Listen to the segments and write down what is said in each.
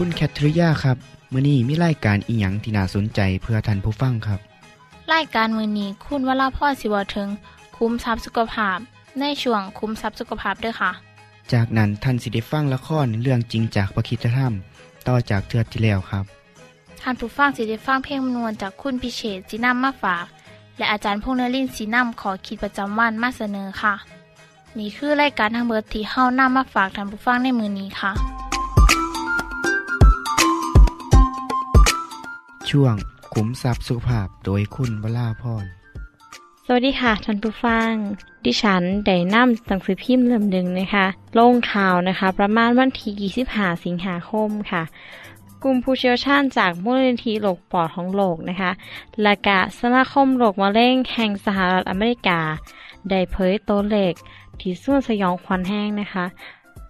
คุณแคทริยาครับมื้อนี้มีรายการอีหยังที่น่าสนใจเพื่อท่านผู้ฟังครับรายการมือนี้คุณวราพ่อสิวถึง คุ้มทรัพย์สุขภาพในช่วงคุ้มทรัพย์สุขภาพด้วยค่ะ จากนั้นท่านสิได้ฟังละครเรื่องจริงจากประคีตธรรม ต่อจากเทือกที่แล้วครับท่านผู้ฟังสิได้ฟังเพลงมนวนจากคุณพิเชษจีนัมมาฝาก และอาจารย์พงษ์นรินทร์สีนัมขอขีดประจำวันมาเสนอค่ะ นี่คือรายการทางเบอร์ที่เฮ้านํมาฝากท่านผู้ฟังในมือนี้ค่ะ ช่วงขุมทรัพย์สุขภาพโดยคุณวราพรสวัสดีค่ะท่านผู้ฟัง ดิฉันได้นำหนังสือพิมพ์เล่มหนึ่งนะคะ ลงข่าวนะคะ ประมาณวันที่25สิงหาคมค่ะ กลุ่มผู้เชี่ยวชาญจากมูลนิธิโรคปอดของโลกนะคะ และกะสมาคมโรคมะเร็งแห่งสหรัฐอเมริกา ได้เผยตัวเลขที่ส่วนสยองขวัญแห้งนะคะ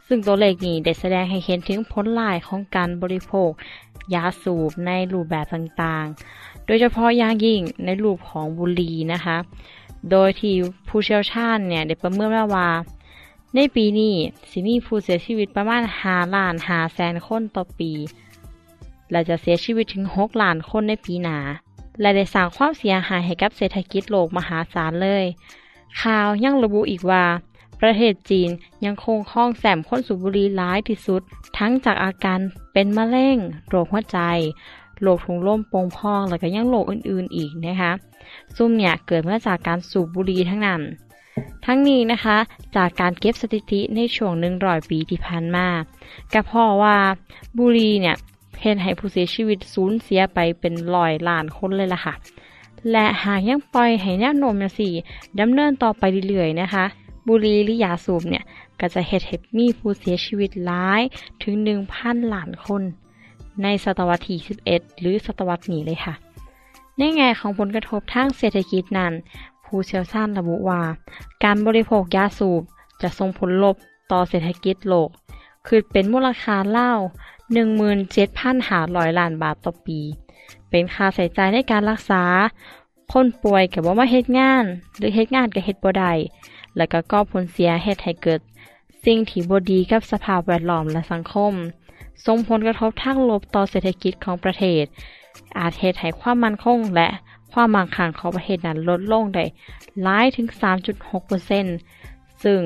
ซึ่งตัวเลขนี้ได้แสดงให้เห็นถึงผลลายของการบริโภค ยาสูบในรูปแบบต่างๆ โดยเฉพาะอย่างยิ่งในรูปของบุหรี่นะคะ โดยที่ผู้เชี่ยวชาญเนี่ยได้ประเมินว่า ในปีนี้สิมีผู้เสียชีวิตประมาณ5ล้าน5แสนคนต่อปี และจะเสียชีวิตถึง6ล้านคนในปีหนา และได้สร้างความเสียหายให้กับเศรษฐกิจโลกมหาศาลเลย ข่าวยังระบุอีกว่า ประเทศจีนยังคงครองแสมคนสูบบุหรี่ร้ายที่สุด ทั้งจากอาการเป็นมะเร็งโรคหัวใจโรคถุงลมโป่งพอง แล้วก็ยังโรคอื่นๆอีกนะคะซุ่มเนี่ยเกิดมาจากการสูบบุหรี่ทั้งนั้น ทั้งนี้นะคะ จากการเก็บสถิติในช่วงหนึ่งร้อยปีที่ผ่านมาก็เพราะว่าบุหรี่เนี่ยเห็นให้ผู้เสียชีวิตสูญเสียไปเป็นร้อยล้านคนเลยล่ะค่ะ และหากยังปล่อยให้แนวโน้มอย่างสี่ดำเนินต่อไปเรื่อยๆนะคะ บุหรี่หรือยาสูบเนี่ย ก็จะเฮ็ดให้มีผู้เสียชีวิตหลายถึง 1,000ล้านคน ในศตวรรษที่11 หรือศตวรรษนี้เลยค่ะ ในแง่ของผลกระทบทางเศรษฐกิจนั้น ผู้เชี่ยวชาญระบุว่า การบริโภคยาสูบจะส่งผลลบต่อเศรษฐกิจโลก คือเป็นมูลค่าเล่า17,500ล้านบาทต่อปี เป็นค่าใช้จ่ายในการรักษา คนป่วยกับว่ามาเฮ็ดงาน หรือเฮ็ดงานกับเฮ็ดบ่ได้ แล้วก็ก่อผลเสียเฮ็ดให้เกิด สิ่งที่บ่ดีกับสภาพแวดล้อมและสังคม ส่งผลกระทบทางลบต่อเศรษฐกิจของประเทศ อาจเฮ็ดให้ความมั่นคงและความมั่งคั่งของประเทศนั้นลดลงได้หลายถึง 3.6%ซึ่ง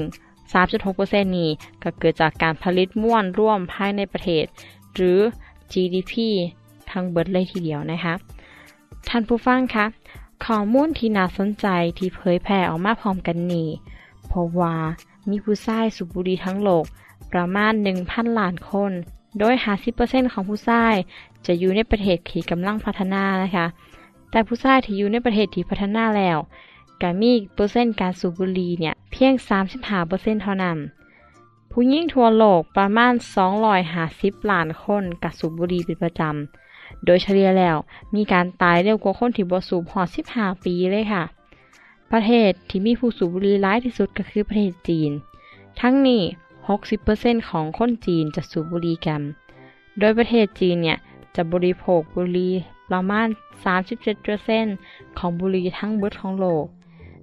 3.6%นี้ก็เกิดจากการผลิตม้วนร่วมภายในประเทศ หรือ GDP ทั้งเบิดเลยทีเดียวนะคะท่านผู้ฟังคะข้อมูลที่น่าสนใจที่เผยแพร่ออกมาพร้อมกันนี้ เพราะว่ามีผู้ชายสูบบุหรี่ทั้งโลกประมาณ 1,000ล้านคน โดย 50%ของผู้ชายจะอยู่ในประเทศที่กำลังพัฒนานะคะ แต่ผู้ชายที่อยู่ในประเทศที่พัฒนาแล้วก็มีเปอร์เซ็นต์การสูบบุหรี่เนี่ยเพียง 35%เท่านั้น ผู้หญิงทั่วโลกประมาณ 250ล้านคนกับสูบบุหรี่เป็นประจำ โดยเฉลี่ยแล้วมีการตายเร็วกว่าคนที่บ่สูบหอด15 ปีเลยค่ะ ประเทศที่มีผู้สูบบุหรี่ร้ายที่สุดก็คือประเทศจีน ทั้งนี้ 60%ของคนจีนจะสูบบุหรี่กัน โดยประเทศจีนเนี่ยจะบริโภคบุหรี่ประมาณ 37%ของบุหรี่ทั้งเบิดของโลก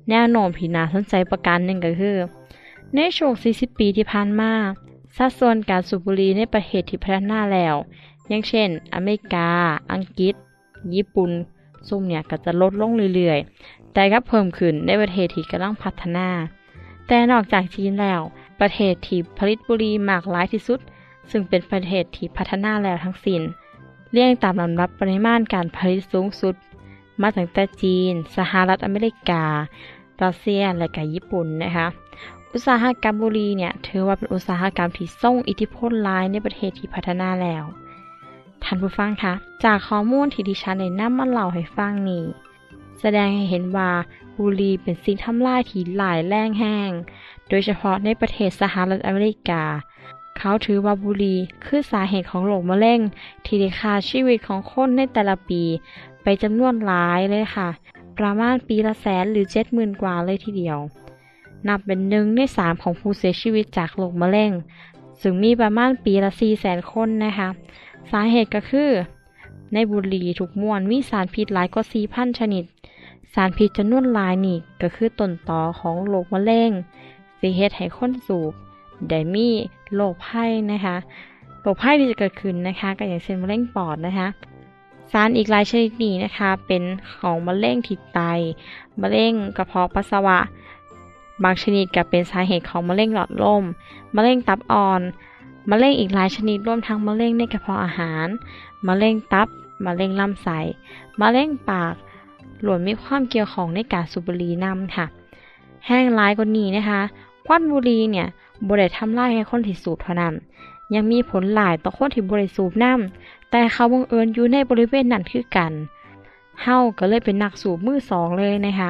แนวโน้มที่น่าสนใจประการหนึ่งก็คือ ในช่วง 40 ปีที่ผ่านมาสัดส่วนการสูบบุหรี่ในประเทศที่พัฒนาแล้ว อย่างเช่น อเมริกา อังกฤษ ญี่ปุ่นซุ่มเนี่ยก็จะลดลงเรื่อยๆ แต่ก็เพิ่มขึ้นในประเทศที่กำลังพัฒนา แต่นอกจากจีนแล้ว ประเทศที่ผลิตบุหรี่มากหลายที่สุด ซึ่งเป็นประเทศที่พัฒนาแล้วทั้งสิน้นเรียงตามลำดับปริมาณการผลิตสูงสุด มาตั้งแต่จีน สหรัฐอเมริกา รัสเซีย และก็ญี่ปุ่นนะคะ อุตสาหกรรมบุหรี่เนี่ยถือว่าเป็นอุตสาหกรรมที่ส่งอิทธิพลหลายในประเทศที่พัฒนาแล้ว ท่านผู้ฟังคะ จากข้อมูลที่ดิฉันได้นำมาเล่าให้ฟังนี้ แสดงให้เห็นว่าบุหรี่เป็นสิ่งทำลายที่หลายแรงแห้ง โดยเฉพาะในประเทศสหรัฐอเมริกา เขาถือว่าบุหรี่คือสาเหตุของโรคมะเร็งที่ได้ฆ่าชีวิตของคนในแต่ละปี ไปจำนวนหลายเลยค่ะ ประมาณปีละแสนหรือเจ็ดหมื่นกว่าเลยทีเดียว นับเป็นหนึ่งในสามของผู้เสียชีวิตจากโรคมะเร็งซึ่งมีประมาณปีละสี่แสนคนนะคะ สาเหตุก็คือ ในบุหรี่ถูกมวนมีสารพิษหลายกว่าสี่พันชนิด สารพิษจำนวนหลายนี่ก็คือต้นตอของโรคมะเร็งสิเหตุให้คนสูบได้มีโรคไข้นะคะโรคไข้ที่จะเกิดขึ้นนะคะก็อย่างเช่นมะเร็งปอดนะคะ สารอีกหลายชนิดนี้นะคะ เป็นของมะเร็งที่ไตมะเร็งกระเพาะปัสสาวะ บางชนิดก็เป็นสาเหตุของมะเร็งหลอดลมมะเร็งตับอ่อนมะเร็งอีกหลายชนิดรวมทั้งมะเร็งในกระเพาะอาหาร มะเร็งตับมะเร็งลำไส้มะเร็งปากหลวนมีความเกี่ยวของในการสูบบุหรี่นำค่ะ แห้งร้ายกว่านี้นะคะควันบุหรี่เนี่ยบริทำลายให้คนที่สูบเท่านั้นยังมีผลหลายต่อคนที่บริสูบน้ำแต่เขาบังเอิญอยู่ในบริเวณนั้นคือกัน เฮาก็เลยเป็นนักสูบมือสองเลยนะคะ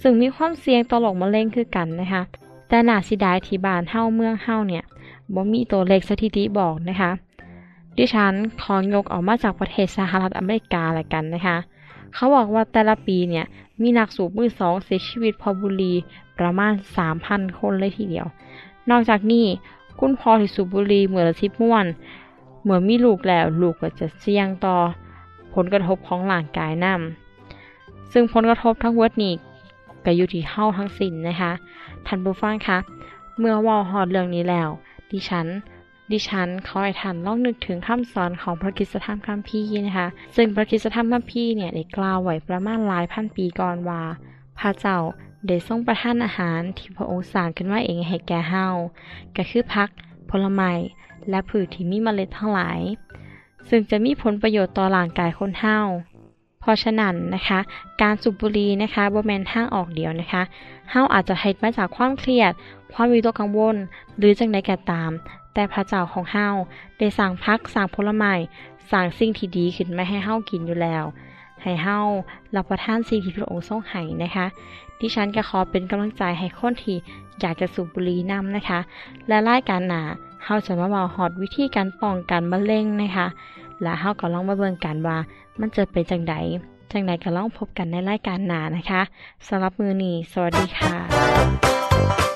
ซึ่งมีความเสี่ยงต่อโรคมะเร็งคือกันนะคะ แต่หนาเสียดายที่บ้านเฮาเมืองเฮาเนี่ยบ่มีตัวเลขสถิติบอกนะคะ ดิฉันขอยกออกมาจากประเทศสหรัฐอเมริกาละกันนะคะ เขาบอกว่าแต่ละปีเนี่ย มีนักสูบมือสองเสียชีวิตพอบุรีประมาณ 3,000 คนเลยทีเดียว นอกจากนี้คุณพอที่สูบบุรี่เมื่อละสิบม้วนเหมื่อมีลูกแล้วลูกก็จะเสี่ยงต่อผลกระทบของร่างกายนำซึ่งผลกระทบทั้งเวิร์ดนี้ก็อยู่ที่เฮาทั้งสิ้นนะคะท่านผู้ฟังคะ เมื่อว่าฮอดเรื่องนี้แล้ว ดิฉัน ดิฉันขอให้ท่านลองนึกถึงคำสอนของพระคิสธรรมคัมภีร์นะคะ ซึ่งพระคิสธรรมคัมภีร์เนี่ยได้กล่าวไว้ประมาณหลายพันปีก่อนว่า พระเจ้าได้ทรงประทานอาหารที่พระองค์สร้างขึ้นมาเองให้แก่เฮาก็คือพัก ผลไม้ และพืชที่มีเมล็ดทั้งหลาย ซึ่งจะมีผลประโยชน์ต่อร่างกายคนเฮาเพราะฉะนั้นนะคะ การสูบบุหรี่นะคะบ่แม่นทางออกเดียวนะคะเฮาอาจจะเฮ็ดมาจากความเครียด ความวิตกกังวล หรือจังใดก็ตาม แต่พระเจ้าของเฮาได้สร้างพักสร้างผลไม้สร้างสิ่งที่ดีขึ้นมาให้เฮากินอยู่แล้ว ให้เฮารับประทานสิ่งที่พระองค์ทรงให้นะคะ ดิฉันก็ขอเป็นกำลังใจให้คนที่อยากจะสูบบุหรี่นำนะคะ และรายการหนาเฮาจะมาบอกฮอดวิธีการป้องกันมะเร็งนะคะ และเฮาก็ลองมาเบิ่งกันว่า มันจะเป็นจังไดจังไดก็ลองพบกันในรายการหนานะคะสำหรับมือนี้สวัสดีค่ะ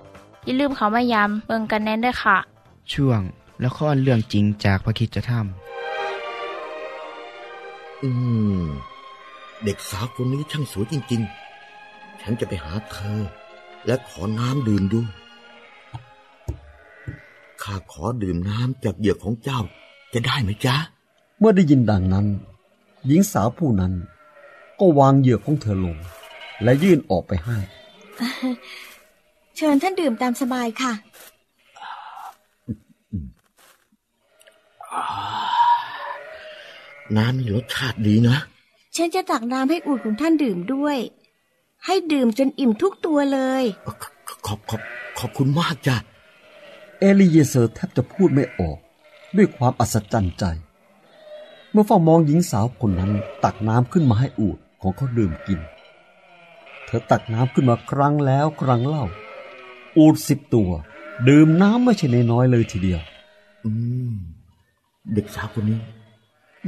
อย่าลืมเขามายามเบิงกันแน่นด้วยค่ะ ช่วงละครเรื่องจริงจากพระคิดจะทอืม เด็กสาวคนนี้ช่างสวยจริง ๆ ฉันจะไปหาเธอ และขอน้ำดื่มด้วยข้าขอดื่มน้ำจากเหยือกของเจ้าจะได้ไหมจ๊ะ เมื่อได้ยินดังนั้น หญิงสาวผู้นั้น ก็วางเหยือกของเธอลง และยื่นออกไปให้ เชิญท่านดื่มตามสบายค่ะ น้ำนี่รสชาติดีนะฉันจะตักน้ำให้อุ่นของท่านดื่มด้วย ให้ดื่มจนอิ่มทุกตัวเลยขขอบขอบขอบคุณมากจ้ะ เอลีเยเซอร์แทบจะพูดไม่ออก ด้วยความอัศจรรย์ใจ เมื่อเฝ้ามองหญิงสาวคนนั้น ตักน้ำขึ้นมาให้อูดของเขาดื่มกิน เธอตักน้ำขึ้นมาครั้งแล้วครั้งเล่า อูดสิบตัว ดื่มน้ำไม่ใช่นน้อยเลยทีเดียว อืม เด็กสาวคนนี้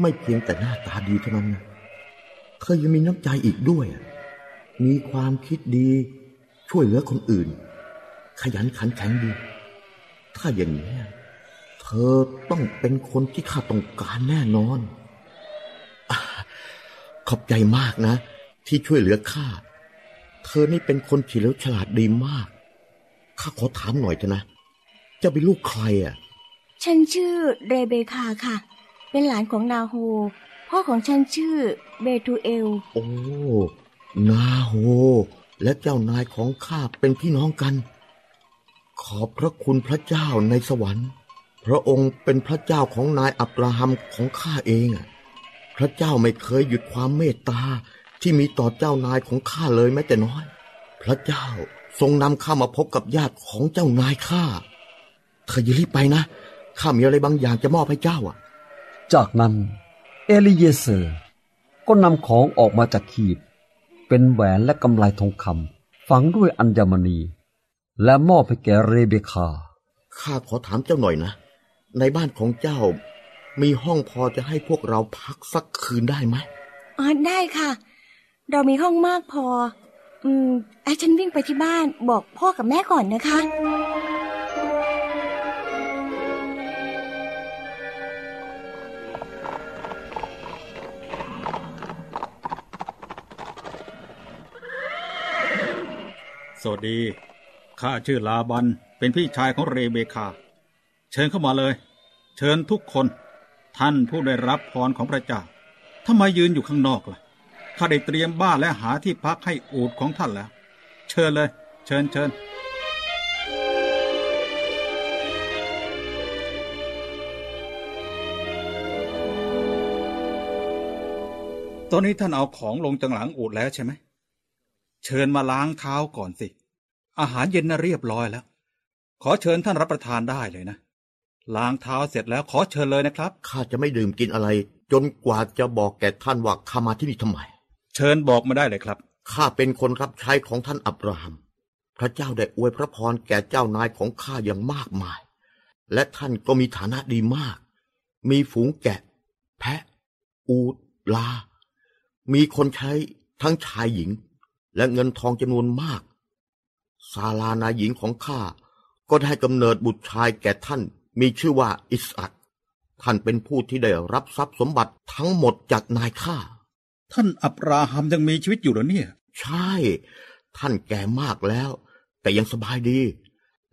ไม่เพียงแต่หน้าตาดีเท่านั้นนะเธอยังมีน้ำใจอีกด้วย มีความคิดดี ช่วยเหลือคนอื่น ขยันขันแข็งดี ถ้าอย่างนี้เธอต้องเป็นคนที่ข้าต้องการแน่นอนอขอบใจมากนะ ที่ช่วยเหลือข้า เธอนี่เป็นคนเฉลียวฉลาดดีมาก ข้าขอถามหน่อยเถอะนะเจะเป็นลูกใครอะ ฉันชื่อเรเบคาค่ะ เป็นหลานของนาโฮ พ่อของฉันชื่อเบทูเอล โอ้ นาโฮ และเจ้านายของข้าเป็นพี่น้องกัน ขอบพระคุณพระเจ้าในสวรรค์ พระองค์เป็นพระเจ้าของนายอับราฮัมของข้าเองอะพระเจ้าไม่เคยหยุดความเมตตาที่มีต่อเจ้านายของข้าเลยแม้แต่น้อย พระเจ้า ทรงนำข้ามาพบกับญาติของเจ้านายข้าเธออย่ารีบไปนะ ข้ามีอะไรบางอย่างจะมอบให้เจ้าอะ จากนั้นเอลิเยเซอร์ ก็นำของออกมาจากขีบ เป็นแหวนและกำไลทองคำฝังด้วยอัญมณี และมอบให้แก่เรเบคา ข้าขอถามเจ้าหน่อยนะ ในบ้านของเจ้ามีห้องพอจะให้พวกเราพักสักคืนได้ไหมอ๋อได้ค่ะ เรามีห้องมากพอ อืมไอ้ฉันวิ่งไปที่บ้านบอกพ่อกับแม่ก่อนนะคะ สวัสดี ข้าชื่อลาบัน เป็นพี่ชายของเรเบคา เชิญเข้ามาเลย เชิญทุกคน ท่านผู้ได้รับพรของพระเจ้าทำไมยืนอยู่ข้างนอกล่ะ ข้าได้เตรียมบ้านและหาที่พักให้อูดของท่านแล้ว เชิญเลย เชิญเชิญตอนนี้ท่านเอาของลงจากหลังอูดแล้วใช่ไหม เชิญมาล้างเท้าก่อนสิ อาหารเย็นน่ะเรียบร้อยแล้ว ขอเชิญท่านรับประทานได้เลยนะล้างเท้าเสร็จแล้วขอเชิญเลยนะครับ ข้าจะไม่ดื่มกินอะไร จนกว่าจะบอกแก่ท่านว่าข้ามาที่นี่ทำไม เชิญบอกมาได้เลยครับ ข้าเป็นคนรับใช้ของท่านอับราฮัม พระเจ้าได้อวยพระพรแก่เจ้านายของข้าอย่างมากมาย และท่านก็มีฐานะดีมาก มีฝูงแกะ แพะ อูดลา มีคนใช้ทั้งชายหญิง และเงินทองจำนวนมาก ซาลานายหญิงของข้าก็ได้กำเนิดบุตรชายแก่ท่านมีชื่อว่าอิสอักท่านเป็นผู้ที่ได้รับทรัพย์สมบัติทั้งหมดจากนายข้า ท่านอับราฮัมยังมีชีวิตอยู่เหรอเนี่ย ใช่ ท่านแก่มากแล้ว แต่ยังสบายดี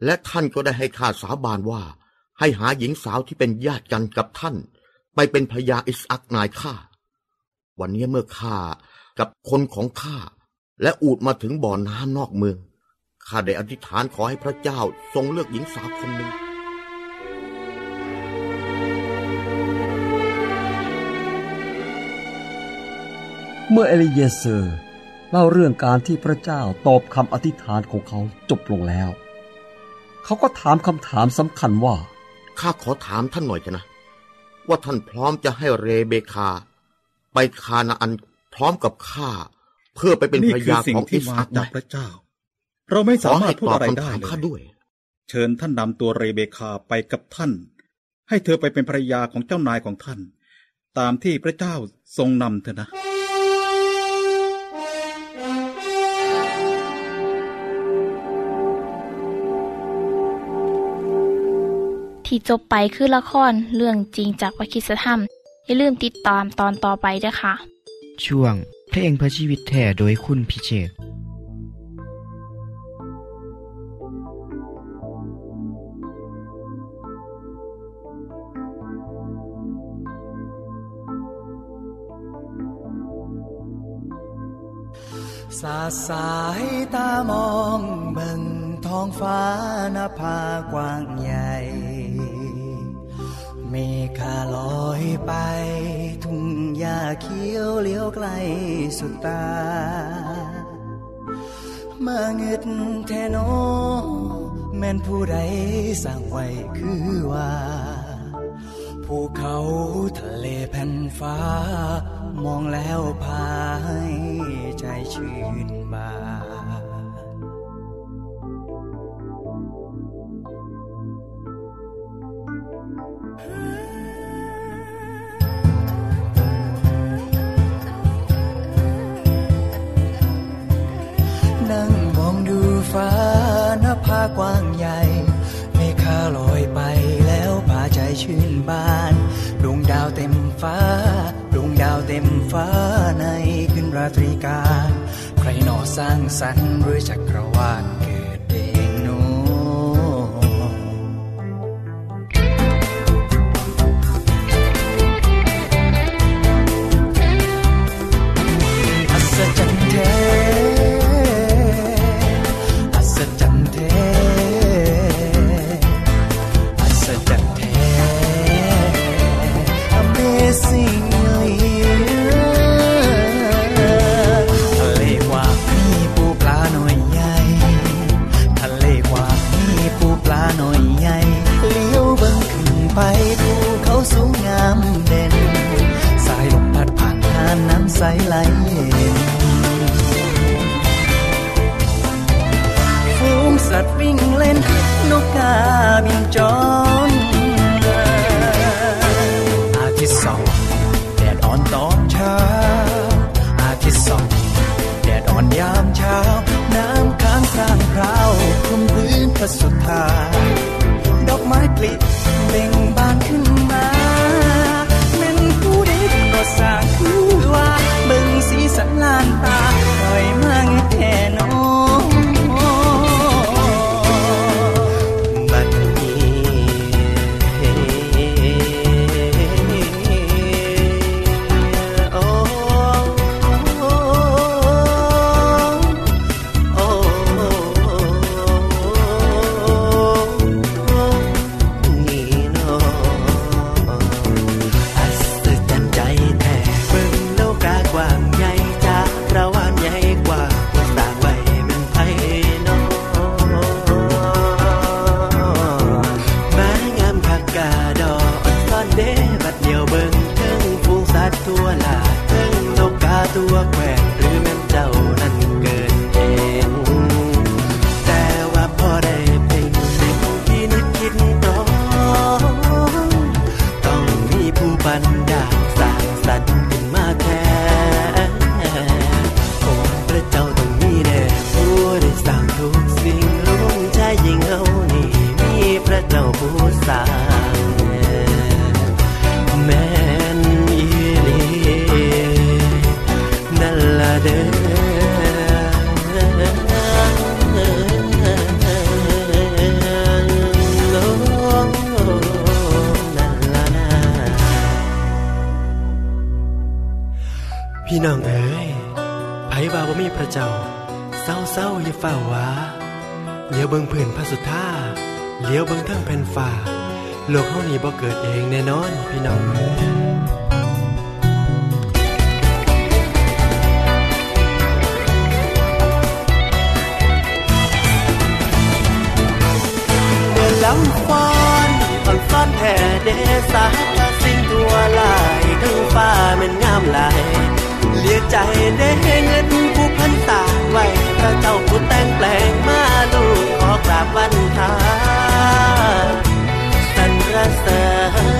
และท่านก็ได้ให้ข้าสาบานว่า ให้หาหญิงสาวที่เป็นญาติกันกับท่าน ไปเป็นภรยาอิสอักนายข้าวันนี้เมื่อข้ากับคนของข้าและอูดมาถึงบ่อน้ำนอกเมืองข้าได้อธิษฐานขอให้พระเจ้าทรงเลือกหญิงสาวคนหนึ่ง เมื่อเอลิเยเซอร์เล่าเรื่องการที่พระเจ้าตอบคำอธิษฐานของเขาจบลงแล้ว เขาก็ถามคำถามสำคัญว่า ข้าขอถามท่านหน่อยเถอะนะ ว่าท่านพร้อมจะให้เรเบคา ไปคานาอันพร้อมกับข้า เพื่อไปเป็นนี่ภรรคือยาสิ่งของที่อิสมาอักไหมจากพระเจ้า เราไม่ขสาอมารให้ถพูดตอบอะไรได้คำถามเลข้ายด้วยเชิญท่านนำตัวเรเบคาไปกับท่าน ให้เธอไปเป็นภรรยาของเจ้านายของท่าน ตามที่พระเจ้าทรงนำเถอะนะ ที่จบไปคือละครเรื่องจริงจากวิคิสธรรม อย่าลืมติดตามตอนต่อไปด้วยค่ะ ช่วงเพลงเพื่อชีวิตแท่โดยคุณพิเชษฐ์สาดสายตามองเบิ่งท้องฟ้าหน้าผากว้างใหญ่ เมฆาลอยไป ทุ่งหญ้าเขียวเลี้ยวไกลสุดตา มาเงึดแทโนแม่นผู้ใดสั่งไว้คือว่าภูเขาทะเลแผ่นฟ้า มองแล้วพายใจชื่นบานากว้างใหญ่เมฆาลอยไปแล้วพาใจชื่นบานดวงดาวเต็มฟ้าดวงดาวเต็มฟ้าในขึ้นราตรีการ ใครหนอสร้างสรรค์หรือจักรวาล บินจรอาทิตย์สองแดดอ่อนตอนเช้า อาทิตย์สองแดดอ่อนยามเช้า น้ำค้างครางคราวคลุมพื้นพระสุธาดอกไม้ปลิด พี่น้องเอ๋ยไผว่าบ่มีพระเจ้าเศร้าเศร้าๆอย่าเฝ้าหวาเลี้ยวเบิ่งพื้นพระสุธาเลี้ยวเบิ่งทั้งแผ่นฟ้าโลกเฮานี้บ่เกิดเองแน่นอนพี่น้องเอ๋ยเดินลำฟ้อนอ่อนฟ้อนแท่เดสาว่าสิ่งตัวลายทั้งฟ้ามันงามหลาย เลียใจได้เงินผู้พันตาไว้พระเจ้าผู้แต่งแปลงมาลูกขอกราบวันทาสรรเสริญ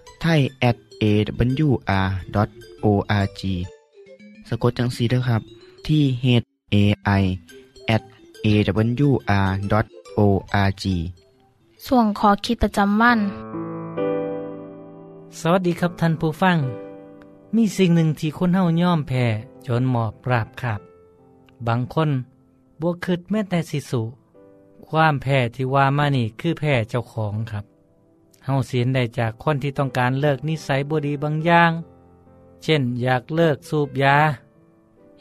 ไทย at awr.org สะกดจังสีด้วยครับ ที่ h a i at awr.org ส่วนขอคิดประจำวัน สวัสดีครับท่านผู้ฟัง มีสิ่งหนึ่งที่คนเฮาย่อมแพ้จนหมอบปราบขาบบางคนบวกคืดแม้แต่สิสุ ความแพ้ที่ว่ามานี่คือแพ้เจ้าของครับเฮาเสียนได้จากคนที่ต้องการเลิกนิสัยบดีบางอย่าง เช่นอยากเลิกสูบยา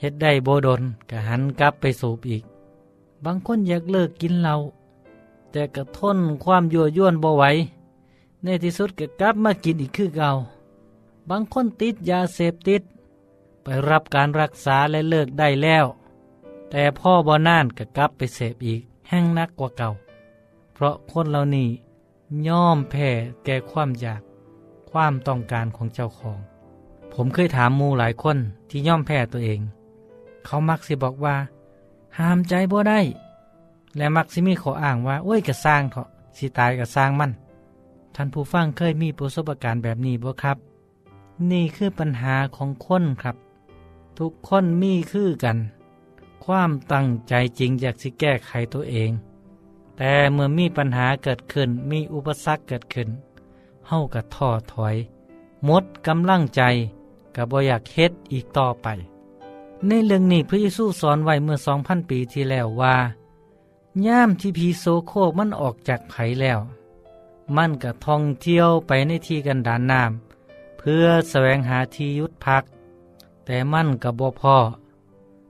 เฮ็ดได้โบดนก็หันกลับไปสูบอีก บางคนอยากเลิกกินเหล้าแต่ก็ทนความยั่วยวนบ่ไหวในที่สุดก็กลับมากินอีกคือเก่า บางคนติดยาเสพติด ไปรับการรักษาและเลิกได้แล้ว แต่พ่อบ่นานก็กลับไปเสพอีกแห้งนักกว่าเก่า เพราะคนเหล่านี้ ย่อมแพ้แก่ความอยากความต้องการของเจ้าของ ผมเคยถามมูหลายคนที่ย่อมแพ้ตัวเอง เขามักสิบอกว่า ห้ามใจบ่ได้ และมักสิมีขออ้างว่าโอ้ยกระสร้างเถาะสิตายกระสร้างมัน ท่านผู้ฟังเคยมีประสบการณ์แบบนี้บ่ครับ นี่คือปัญหาของคนครับ ทุกคนมีคือกัน ความตั้งใจจริงอยากสิแก้ไขตัวเอง แต่เมื่อมีปัญหาเกิดขึ้นมีอุปสรรคเกิดขึ้นเฮากับท้อถอยหมดกำลังใจกับบ่อยากเฮ็ดอีกต่อไป ในเรื่องนี้พระเยซูสอนไว้เมื่อสองพันปีที่แล้วว่าย่ามที่พีโซโคกมันออกจากไผแล้ว มันก็ท่องเที่ยวไปในที่กันดานน้ำเพื่อแสวงหาที่ยุดพัก แต่มันกับบ่พอ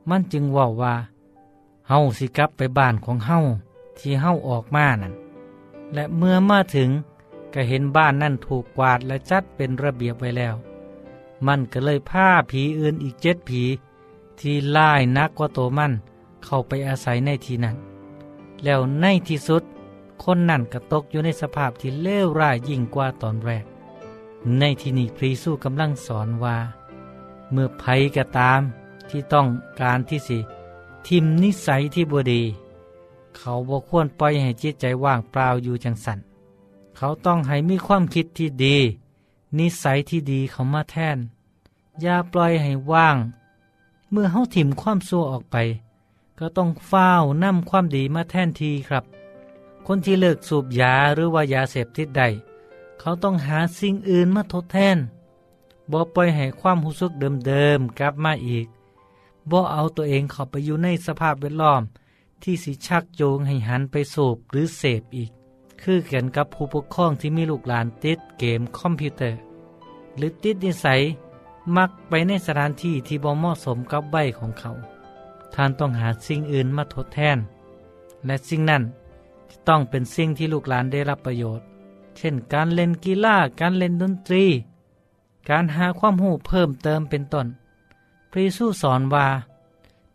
มันจึงว่าว่าเฮาสิกลับไปบ้านของเฮา ที่เฮาออกมานั่น และเมื่อมาถึงก็เห็นบ้านนั่นถูกกวาดและจัดเป็นระเบียบไว้แล้ว มันก็เลยพาผีอื่นอีกเจ็ดผี ที่ล่ายนักกว่าตัวมันเข้าไปอาศัยในที่นั้น แล้วในที่สุด คนนั่นก็ตกอยู่ในสภาพที่เลวร้ายยิ่งกว่าตอนแรก ในที่นี้พรีสู้กำลังสอนว่า เมื่อภัยก็ตามที่ต้องการที่สิทิมนิสัยที่บดี เขาบ่ควรปล่อยให้จิตใจว่างเปล่าอยู่จังสันเขาต้องให้มีความคิดที่ดี นิสัยที่ดีเขามาแทน อย่าปล่อยให้ว่าง เมื่อเขาถิ่มความชั่วออกไป ก็ต้องเฝ้านำความดีมาแทนทีครับ คนที่เลิกสูบยาหรือว่ายาเสพติดใด เขาต้องหาสิ่งอื่นมาทดแทนบ่ปล่อยให้ความรู้สึกเดิมๆกลับมาอีกบ่เอาตัวเองเข้าไปอยู่ในสภาพแวดล้อม ที่สิชักโยงให้หันไปสูบหรือเสพอีก คือกันกับผู้ปกครองที่มีลูกหลานติดเกมคอมพิวเตอร์ หรือติดนิสัยมักไปในสถานที่ที่บ่เหมาะสมกับใบของเขา ท่านต้องหาสิ่งอื่นมาทดแทน และสิ่งนั้นจะต้องเป็นสิ่งที่ลูกหลานได้รับประโยชน์ เช่น การเล่นกีฬาการเล่นดนตรี การหาความรู้เพิ่มเติมเป็นต้น พระเยซูสอนว่า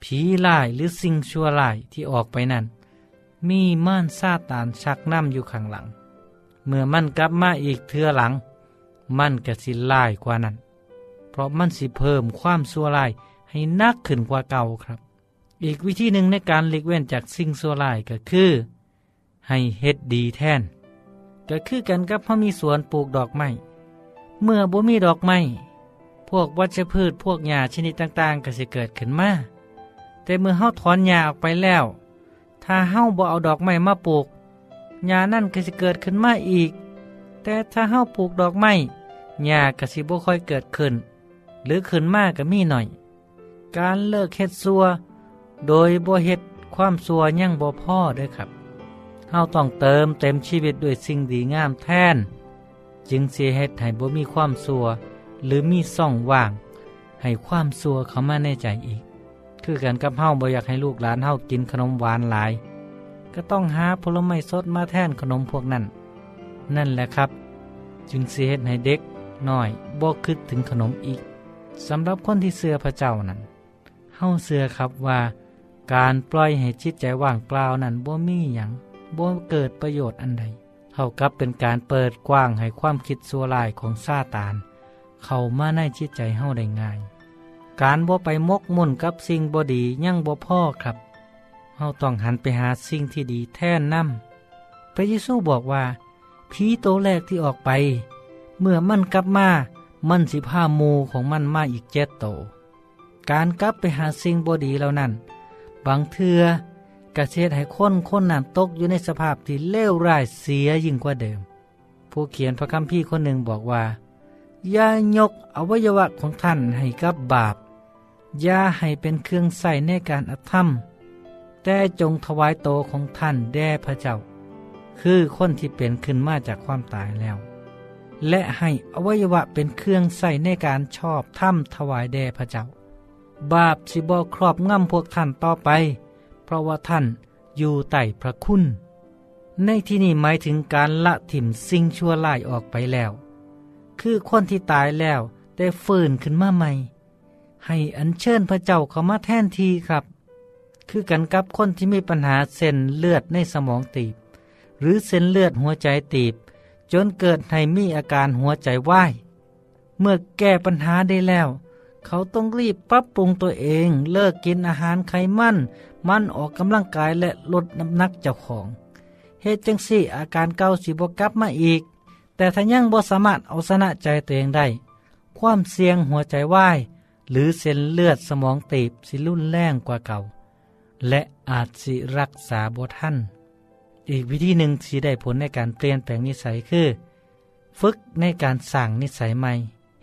ผีลายหรือสิ่งชั่วลายที่ออกไปนั้นมีม่านซาตานชักน้ำอยู่ข้างหลัง เมื่อมันกลับมาอีกเทือหลัง มันก็สิลายกว่านั้น เพราะมันสิเพิ่มความชั่วลายให้นักขึ้นกว่าเก่าครับ อีกวิธีหนึ่งในการหลีกเว้นจากสิ่งชั่วลายก็คือ ให้เฮ็ดดีแทน ก็คือกันกับพอมีสวนปลูกดอกไม้เมื่อบ่มีดอกไม้พวกวัชพืชพวกหญ้าชนิดต่างๆก็สิเกิดขึ้นมา แต่เมื่อเฮาถอนหญ้าออกไปแล้ว ถ้าเฮาบ่เอาดอกไม้มาปลูกหญ้านั่นก็สิเกิดขึ้นมาอีก แต่ถ้าเฮาปลูกดอกไม้หญ้าก็สิบ่ค่อยเกิดขึ้น หรือขึ้นมากก็มีหน่อย การเลิกเฮ็ดซัวโดยบ่เฮ็ดความซัวยังบ่พอด้อครับเฮาต้องเติมเต็มชีวิตด้วยสิ่งดีงามแทน จึงเสียเฮ็ดให้บ่มีความสัวหรือมีซ่องว่าง ให้ความสัวเข้ามาในใจอีก คือกันกับเฮาบ่อยากให้ลูกหลานเฮากินขนมหวานหลาย ก็ต้องหาผลไม้สดมาแทนขนมพวกนั้น นั่นแหละครับ จึงเสียเฮ็ดให้เด็กน้อยบ่คิดถึงขนมอีกสำหรับคนที่เสือพระเจ้านั้นเฮาเสือครับว่าการปล่อยให้จิตใจว่างเปล่านั้นบ่มีหยังบ่เกิดประโยชน์อันใดเเท่ากับเป็นการเปิดกว้างให้ความคิดสัวลายของซาตาน เข้ามาในจิตใจเฮาได้ง่าย การบ่ไปมกมุ่นกับสิ่งบ่ดียั่งบ่พ่อครับเฮาต้องหันไปหาสิ่งที่ดีแท่นนำพระเยซูบอกว่าผีโตแรกที่ออกไป เมื่อมันกลับมามันสิพามูของมันมาอีกเจ็ดโต การกลับไปหาสิ่งบดีเหล่านั้น บางเทือกระเช็ดให้คนคนนั้นตกอยู่ในสภาพที่เลวร้ายเสียยิ่งกว่าเดิม ผู้เขียนพระคัมภีร์คนหนึ่งบอกว่าอย่ายกอวัยวะของท่านให้กับบาป อย่าให้เป็นเครื่องใส่ในการอธรรม แต่จงถวายโตของท่านแด่พระเจ้า คือคนที่เป็นขึ้นมาจากความตายแล้ว และให้อวัยวะเป็นเครื่องใส่ในการชอบธรรมถวายแด่พระเจ้า บาปสิบอครอบงำพวกท่านต่อไป เพราะว่าท่านอยู่ใต้พระคุณ ในที่นี้หมายถึงการละถิ่มสิ่งชั่วร้ายออกไปแล้ว คือคนที่ตายแล้วได้ฟื้นขึ้นมาใหม่ ให้อัญเชิญพระเจ้าเข้ามาแทนทีครับ คือกันกับคนที่มีปัญหาเส้นเลือดในสมองตีบ หรือเส้นเลือดหัวใจตีบ จนเกิดให้มีอาการหัวใจวาย เมื่อแก้ปัญหาได้แล้ว เขาต้องรีบปรับปรุงตัวเองเลิกกินอาหารไขมัน มันออกกำลังกายและลดน้ำหนักเจ้าของเหตุจังสี่อาการเก่าสิบกลับมาอีก แต่ถ้ายังบ่สามารถเอาชนะใจตัวเองได้ ความเสี่ยงหัวใจวาย หรือเส้นเลือดสมองตีบสิรุ่นแรงกว่าเก่า และอาจสิรักษาบ่ทันอีกวิธีหนึ่งที่ได้ผลในการเปลี่ยนแปลงนิสัยคือ ฝึกในการสั่งนิสัยใหม่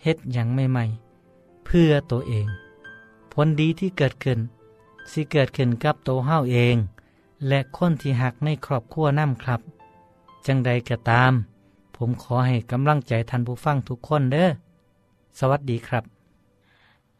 เฮ็ดอย่างใหม่ๆ เพื่อตัวเอง ผลดีที่เกิดขึ้น สิเกิดขึ้นกับตัวเฮาเอง และคนที่หักในครอบครัวน้ำครับ จังใดก็ตาม ผมขอให้กำลังใจท่านผู้ฟังทุกคนเด้อ สวัสดีครับ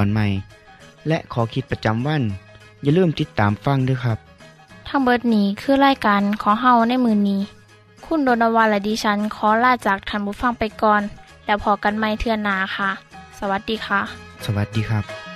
อนใหม่ และขอคิดประจำวัน อย่าลืมติดตามฟังด้วยครับ ทั้งเบิดนี้คือรายการของเฮาในมือนี้ คุณโดนวาและดิฉันขอลาจากทันบุฟังไปก่อน แล้วพอกันไม่เทื่อนนาค่ะ สวัสดีค่ะ สวัสดีครับ